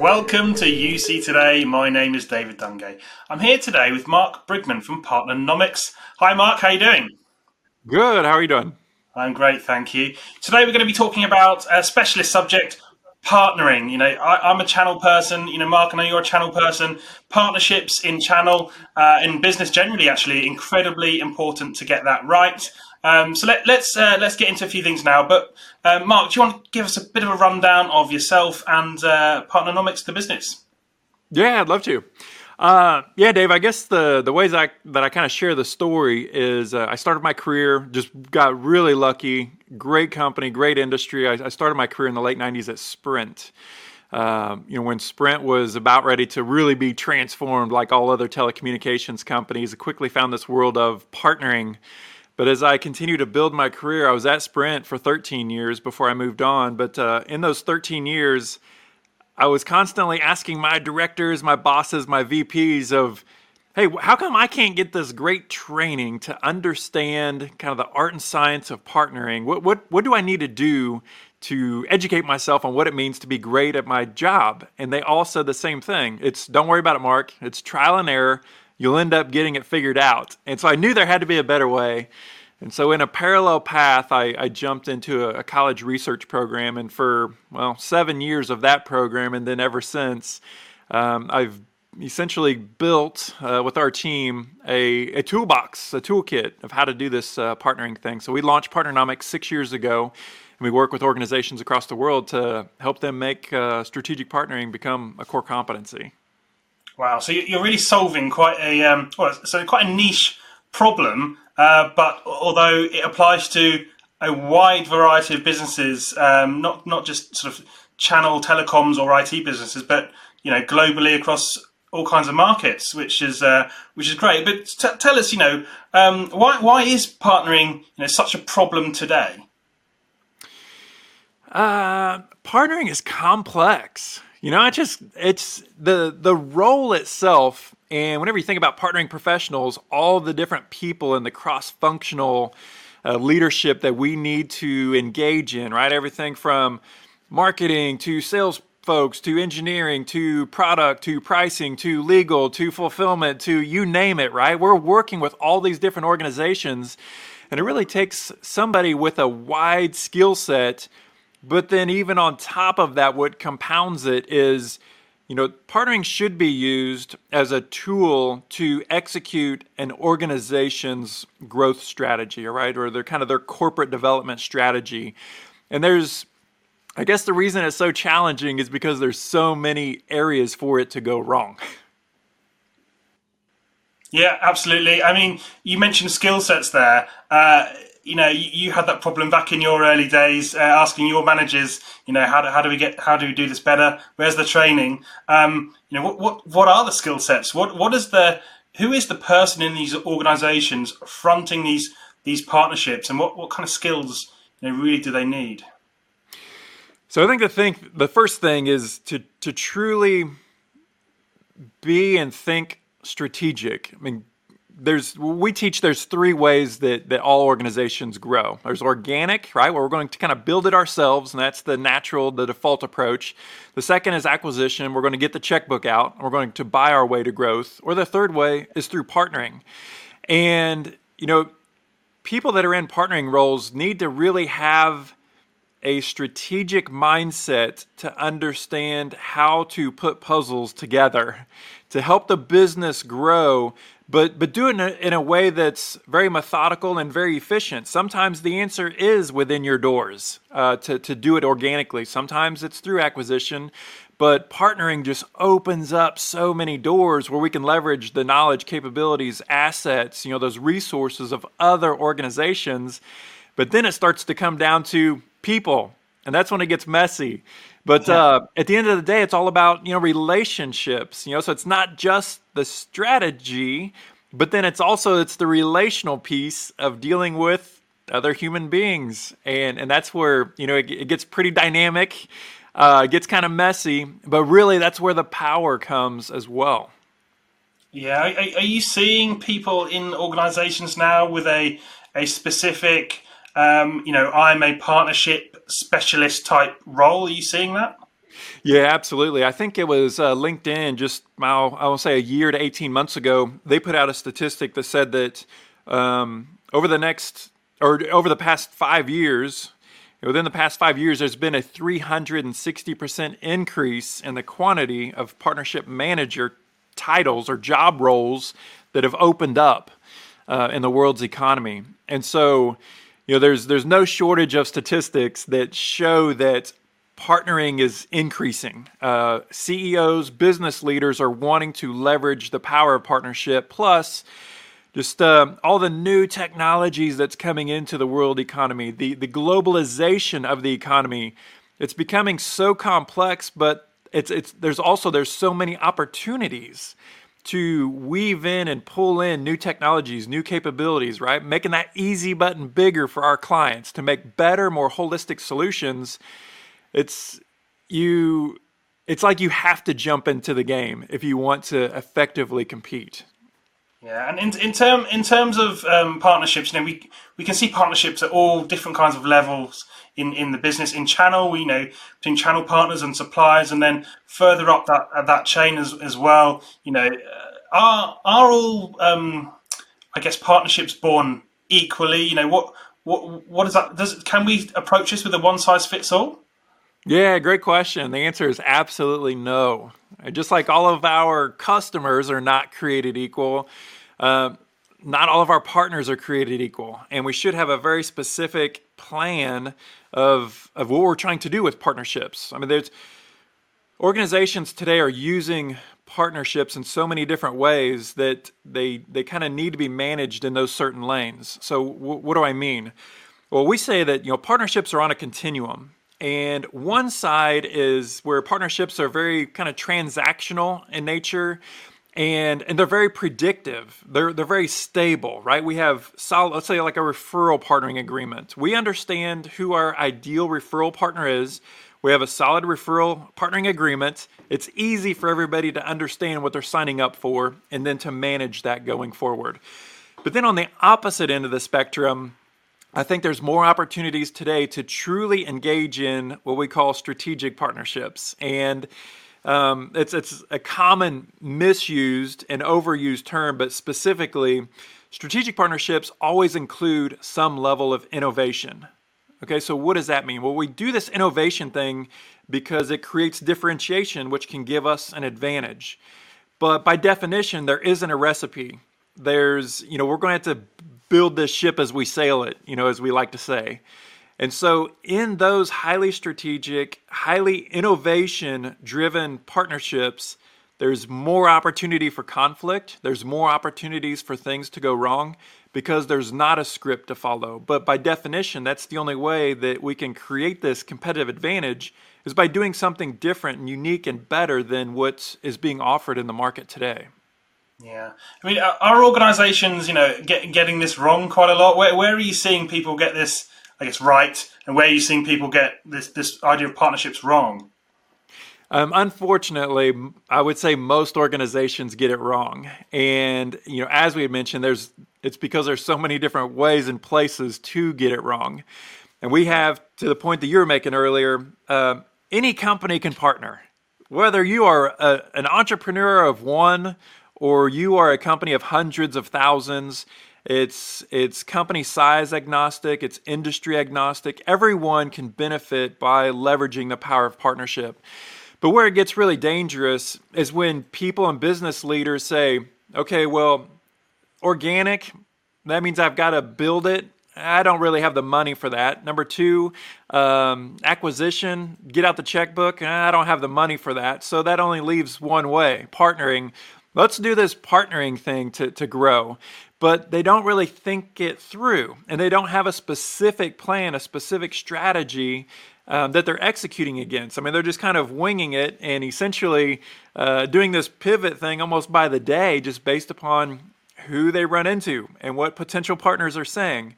Welcome to UC Today. My name is David Dungay. I'm here today with Mark Brigman from Partnernomics. Hi, Mark. How are you doing? Good. How are you doing? I'm great, thank you. Today we're going to be talking about a specialist subject, partnering. You know, I, am a channel person. You know, Mark, I know you're a channel person. Partnerships in channel, uh, in business generally, actually, incredibly important to get that right. Um, so let, us let's, uh, let's get into a few things now. But uh, Mark, do you want to give us a bit of a rundown of yourself and uh, Partnernomics, the business? Yeah, I'd love to. Uh, yeah, Dave. I guess the the ways I that I kind of share the story is uh, I started my career, just got really lucky. Great company, great industry. I, I started my career in the late '90s at Sprint. Um, you know, when Sprint was about ready to really be transformed, like all other telecommunications companies, I quickly found this world of partnering but as I continued to build my career, I was at Sprint for 13 years before I moved on. But uh, in those 13 years, I was constantly asking my directors, my bosses, my VPs of, hey, how come I can't get this great training to understand kind of the art and science of partnering? What, what, what do I need to do to educate myself on what it means to be great at my job? And they all said the same thing. It's don't worry about it, Mark. It's trial and error you'll end up getting it figured out. And so I knew there had to be a better way. And so, in a parallel path, I, I jumped into a, a, college research program. And for, well, seven years of that program, and then ever since, um, I've essentially built uh, with our team a, a, toolbox, a toolkit of how to do this uh, partnering thing. So, we launched Partnernomics six years ago. And we work with organizations across the world to help them make uh, strategic partnering become a core competency. Wow! So you're really solving quite a um, well, so quite a niche problem, uh, but although it applies to a wide variety of businesses, um, not not just sort of channel telecoms or IT businesses, but you know globally across all kinds of markets, which is uh, which is great. But t- tell us, you know, um, why why is partnering you know such a problem today? Uh, partnering is complex. You know, it just it's the the role itself, and whenever you think about partnering professionals, all the different people and the cross functional uh, leadership that we need to engage in, right? Everything from marketing to sales folks to engineering to product to pricing to legal to fulfillment to you name it, right? We're working with all these different organizations, and it really takes somebody with a wide skill set but then, even on top of that, what compounds it is, you know, partnering should be used as a tool to execute an organization's growth strategy, all right, or their kind of their corporate development strategy. And there's, I guess, the reason it's so challenging is because there's so many areas for it to go wrong. Yeah, absolutely. I mean, you mentioned skill sets there. Uh, you know, you, you, had that problem back in your early days, uh, asking your managers, you know, how do, how do we get, how do we do this better? Where's the training? Um, you know, what, what, what are the skill sets? What, what is the, who is the person in these organizations fronting these, these partnerships and what, what kind of skills, you know, really do they need? So I think the thing, the first thing is to, to truly be and think strategic. I mean, there's we teach there's three ways that that all organizations grow. There's organic, right, where we're going to kind of build it ourselves, and that's the natural, the default approach. The second is acquisition. We're going to get the checkbook out, and we're going to buy our way to growth. Or the third way is through partnering. And you know, people that are in partnering roles need to really have a strategic mindset to understand how to put puzzles together to help the business grow but but do it in a, in a way that's very methodical and very efficient. Sometimes the answer is within your doors uh, to to do it organically. Sometimes it's through acquisition, but partnering just opens up so many doors where we can leverage the knowledge, capabilities, assets, you know, those resources of other organizations. But then it starts to come down to people, and that's when it gets messy. But uh, at the end of the day, it's all about you know relationships. You know, so it's not just the strategy, but then it's also it's the relational piece of dealing with other human beings, and and that's where you know it, it gets pretty dynamic. Uh, it gets kind of messy, but really that's where the power comes as well. Yeah, are, are you seeing people in organisations now with a a specific, um, you know, I'm a partnership specialist type role? Are you seeing that? Yeah, absolutely. I think it was uh, LinkedIn just, I will say, a year to 18 months ago. They put out a statistic that said that um, over the next, or over the past five years, within the past five years, there's been a 360% increase in the quantity of partnership manager titles or job roles that have opened up uh, in the world's economy. And so, you know, there's there's no shortage of statistics that show that partnering is increasing. Uh, CEOs, business leaders are wanting to leverage the power of partnership. Plus, just uh, all the new technologies that's coming into the world economy, the the globalization of the economy. It's becoming so complex, but it's it's there's also there's so many opportunities to weave in and pull in new technologies, new capabilities, right? Making that easy button bigger for our clients to make better, more holistic solutions. It's you it's like you have to jump into the game if you want to effectively compete. Yeah, and in in term in terms of um, partnerships, you know, we we can see partnerships at all different kinds of levels in, in the business. In channel, we you know between channel partners and suppliers, and then further up that that chain as as well. You know, uh, are are all um, I guess partnerships born equally? You know, what what what is that? Does can we approach this with a one size fits all? Yeah, great question. The answer is absolutely no. Just like all of our customers are not created equal, uh, not all of our partners are created equal. And we should have a very specific plan of, of what we're trying to do with partnerships. I mean, there's organizations today are using partnerships in so many different ways that they, they kind of need to be managed in those certain lanes. So, w- what do I mean? Well, we say that you know partnerships are on a continuum and one side is where partnerships are very kind of transactional in nature and and they're very predictive. They're they're very stable, right? We have solid let's say like a referral partnering agreement. We understand who our ideal referral partner is. We have a solid referral partnering agreement. It's easy for everybody to understand what they're signing up for and then to manage that going forward. But then on the opposite end of the spectrum, I think there's more opportunities today to truly engage in what we call strategic partnerships. And um, it's, it's a common misused and overused term, but specifically, strategic partnerships always include some level of innovation. Okay, so what does that mean? Well, we do this innovation thing because it creates differentiation, which can give us an advantage. But by definition, there isn't a recipe. There's, you know, we're going to have to build this ship as we sail it, you know, as we like to say. And so, in those highly strategic, highly innovation driven partnerships, there's more opportunity for conflict. There's more opportunities for things to go wrong because there's not a script to follow. But by definition, that's the only way that we can create this competitive advantage is by doing something different and unique and better than what is being offered in the market today. Yeah, I mean, are organisations, you know, get, getting this wrong quite a lot? Where where are you seeing people get this, I guess, right, and where are you seeing people get this this idea of partnerships wrong? Um, unfortunately, I would say most organizations get it wrong, and you know, as we had mentioned, there's it's because there's so many different ways and places to get it wrong, and we have to the point that you were making earlier. Uh, any company can partner, whether you are a, an entrepreneur of one or you are a company of hundreds of thousands. It's it's company size agnostic, it's industry agnostic. Everyone can benefit by leveraging the power of partnership. But where it gets really dangerous is when people and business leaders say, "Okay, well, organic, that means I've got to build it. I don't really have the money for that. Number two, um, acquisition, get out the checkbook. I don't have the money for that. So that only leaves one way partnering let's do this partnering thing to, to grow. But they don't really think it through and they don't have a specific plan, a specific strategy um, that they're executing against. I mean, they're just kind of winging it and essentially uh, doing this pivot thing almost by the day, just based upon who they run into and what potential partners are saying.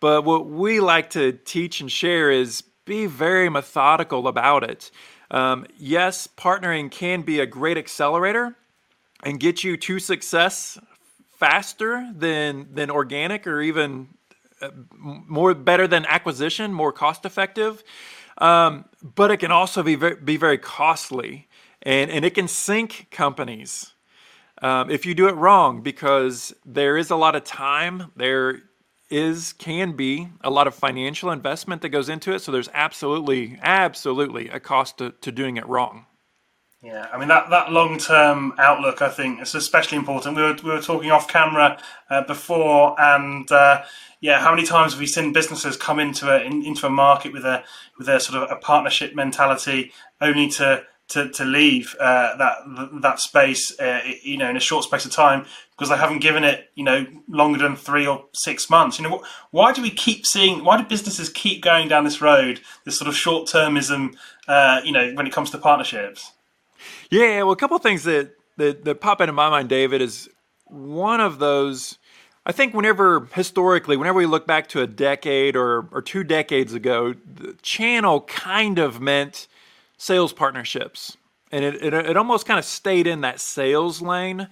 But what we like to teach and share is be very methodical about it. Um, yes, partnering can be a great accelerator, and get you to success faster than than organic or even uh, more better than acquisition, more cost effective. Um, but it can also be very, be very costly, and and it can sink companies um, if you do it wrong because there is a lot of time there is can be a lot of financial investment that goes into it so there's absolutely absolutely a cost to, to doing it wrong yeah, I mean that, that long term outlook, I think, is especially important. We were we were talking off camera uh, before, and uh, yeah, how many times have we seen businesses come into a in, into a market with a with a sort of a partnership mentality, only to to, to leave uh, that that space, uh, you know, in a short space of time because they haven't given it, you know, longer than three or six months. You know, why do we keep seeing? Why do businesses keep going down this road, this sort of short termism? Uh, you know, when it comes to partnerships. Yeah, well, a couple things that, that that pop into my mind, David, is one of those. I think whenever historically, whenever we look back to a decade or or two decades ago, the channel kind of meant sales partnerships, and it it, it almost kind of stayed in that sales lane.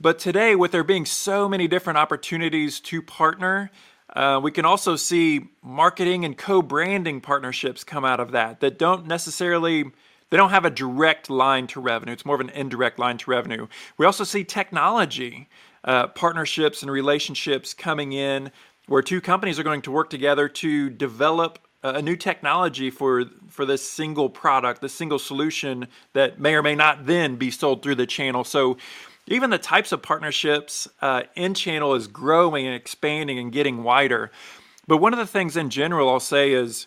But today, with there being so many different opportunities to partner, uh, we can also see marketing and co-branding partnerships come out of that that don't necessarily they don't have a direct line to revenue. It's more of an indirect line to revenue. We also see technology uh, partnerships and relationships coming in where two companies are going to work together to develop a new technology for for this single product, this single solution that may or may not then be sold through the channel. So even the types of partnerships uh, in channel is growing and expanding and getting wider. But one of the things in general I'll say is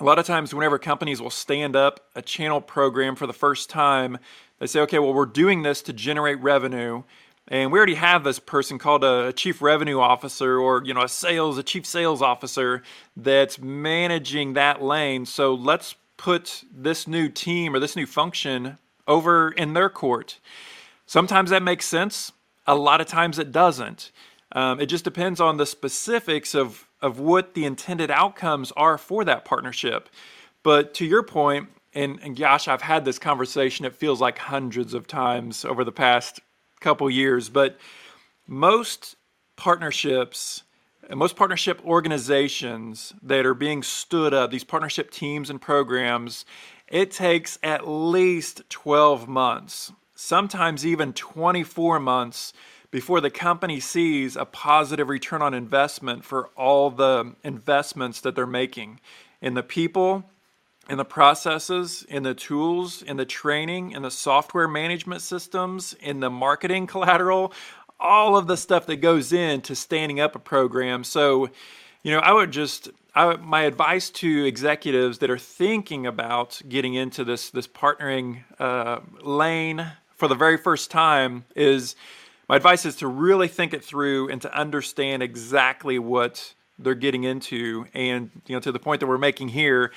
a lot of times whenever companies will stand up a channel program for the first time they say okay well we're doing this to generate revenue and we already have this person called a chief revenue officer or you know a sales a chief sales officer that's managing that lane. So let's put this new team or this new function over in their court. Sometimes that makes sense. A lot of times it doesn't. Um, it just depends on the specifics of of what the intended outcomes are for that partnership. But to your point, and, and gosh, I've had this conversation, it feels like hundreds of times over the past couple years, but most partnerships most partnership organizations that are being stood up, these partnership teams and programs, it takes at least 12 months, sometimes even 24 months before the company sees a positive return on investment for all the investments that they're making in the people, in the processes, in the tools, in the training, in the software management systems, in the marketing collateral, all of the stuff that goes into standing up a program. So, you know, I would just I, my advice to executives that are thinking about getting into this this partnering uh, lane for the very first time is my advice is to really think it through and to understand exactly what they're getting into and you know to the point that we're making here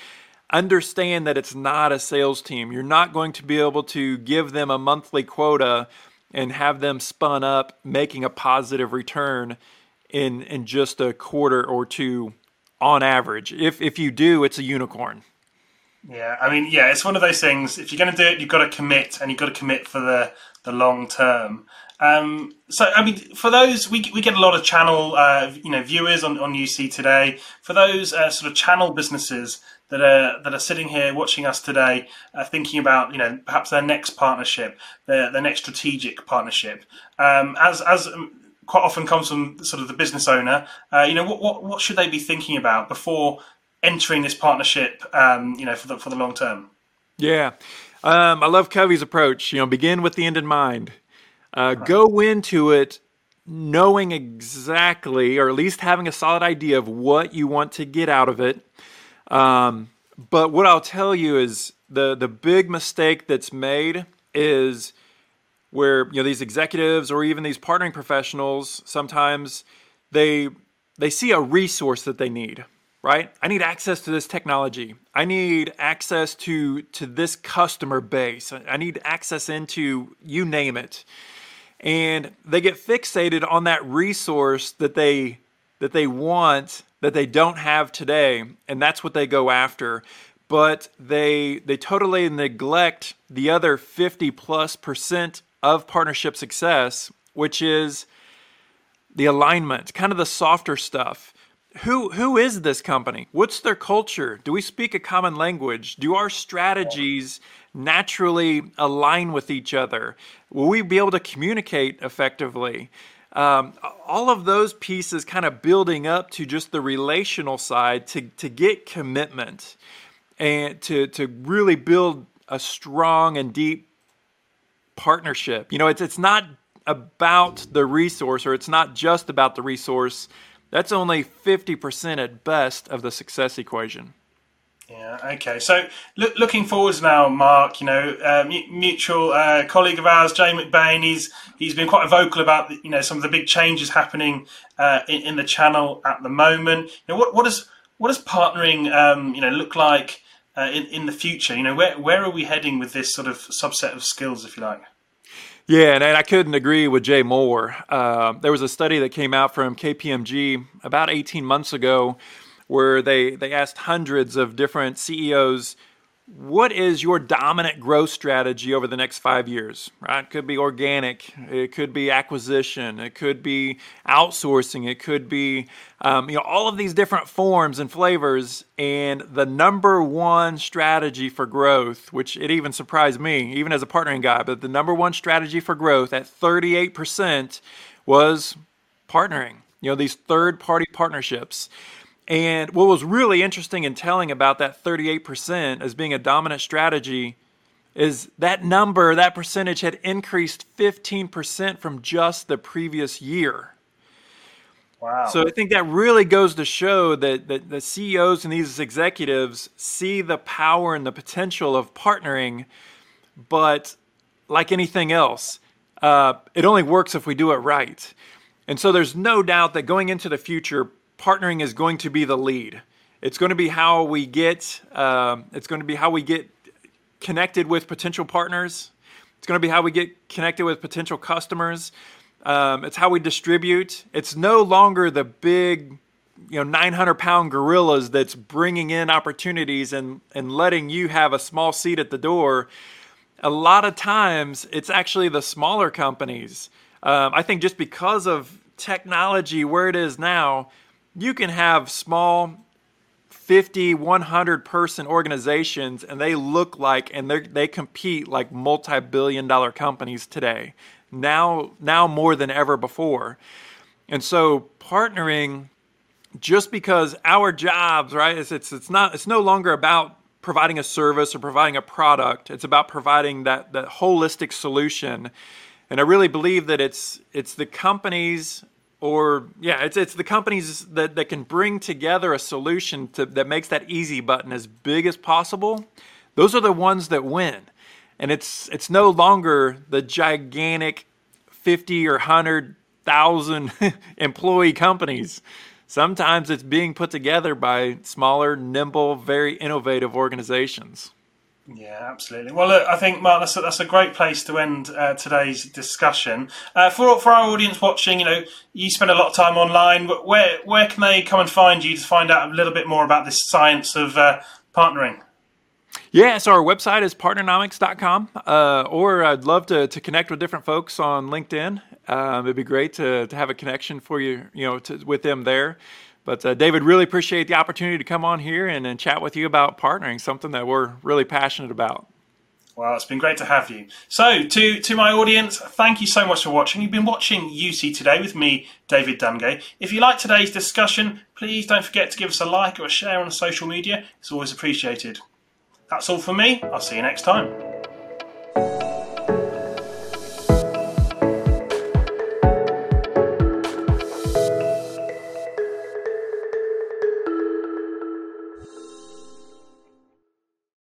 understand that it's not a sales team. You're not going to be able to give them a monthly quota and have them spun up making a positive return in in just a quarter or two on average. If if you do it's a unicorn. Yeah i mean yeah it's one of those things if you're going to do it you've got to commit and you've got to commit for the the long term um, so, I mean, for those, we, we get a lot of channel, uh, you know, viewers on, on UC today. For those uh, sort of channel businesses that are that are sitting here watching us today, uh, thinking about, you know, perhaps their next partnership, their their next strategic partnership, um, as as um, quite often comes from sort of the business owner, uh, you know, what, what what should they be thinking about before entering this partnership, um, you know, for the for the long term? Yeah. Um, I love Covey's approach. You know, begin with the end in mind. Uh, go into it knowing exactly, or at least having a solid idea of what you want to get out of it. Um, but what I'll tell you is the the big mistake that's made is where you know these executives or even these partnering professionals sometimes they they see a resource that they need right? I need access to this technology. I need access to to this customer base. I need access into you name it and they get fixated on that resource that they that they want that they don't have today and that's what they go after. But they they totally neglect the other 50 plus percent of partnership success which is the alignment kind of the softer stuff who who is this company? What's their culture? Do we speak a common language? Do our strategies naturally align with each other? Will we be able to communicate effectively? Um, all of those pieces kind of building up to just the relational side to, to get commitment and to, to really build a strong and deep partnership. You know, it's, it's not about the resource or it's not just about the resource. That's only 50% at best of the success equation. Yeah. Okay. So look, looking forwards now, Mark. You know, uh, mutual uh, colleague of ours, Jay McBain. He's he's been quite vocal about you know some of the big changes happening uh, in, in, the channel at the moment. You know, what what does what does partnering um, you know look like uh, in in the future? You know, where where are we heading with this sort of subset of skills, if you like? Yeah, and, and I couldn't agree with Jay more. Uh, there was a study that came out from KPMG about 18 months ago where they, they asked hundreds of different CEOs, what is your dominant growth strategy over the next five years? Right? It could be organic, it could be acquisition, it could be outsourcing, it could be um, you know all of these different forms and flavors. And the number one strategy for growth, which it even surprised me, even as a partnering guy, but the number one strategy for growth at 38% was partnering. You know these third party partnerships. And what was really interesting and telling about that 38% as being a dominant strategy is that number, that percentage had increased 15% from just the previous year. Wow. So I think that really goes to show that, that the CEOs and these executives see the power and the potential of partnering, but like anything else, uh, it only works if we do it right. And so there's no doubt that going into the future, partnering is going to be the lead. It's going to be how we get. Um, it's going to be how we get connected with potential partners. It's going to be how we get connected with potential customers. Um, it's how we distribute. It's no longer the big, you know, 900 pound gorillas that's bringing in opportunities and and letting you have a small seat at the door. A lot of times, it's actually the smaller companies. Um, I think just because of technology where it is now, you can have small 50 100 person organizations and they look like and they they compete like multi-billion dollar companies today. Now now more than ever before. And so partnering just because our jobs right it's, it's it's not it's no longer about providing a service or providing a product. It's about providing that that holistic solution. And i really believe that it's it's the companies or yeah, it's it's the companies that, that can bring together a solution to, that makes that easy button as big as possible. Those are the ones that win, and it's it's no longer the gigantic fifty or hundred thousand employee companies. Sometimes it's being put together by smaller, nimble, very innovative organizations. Yeah, absolutely. Well, look, I think Mark, that's a, that's a great place to end uh, today's discussion. Uh, for for our audience watching, you know, you spend a lot of time online. Where where can they come and find you to find out a little bit more about this science of uh, partnering? Yeah, so our website is partnernomics.com, uh, or I'd love to, to connect with different folks on LinkedIn. Um, it'd be great to, to have a connection for you, you know, to, with them there. But uh, David, really appreciate the opportunity to come on here and, and chat with you about partnering, something that we're really passionate about. Well, it's been great to have you. So, to, to my audience, thank you so much for watching. You've been watching UC Today with me, David Dungay. If you like today's discussion, please don't forget to give us a like or a share on social media. It's always appreciated. That's all for me. I'll see you next time.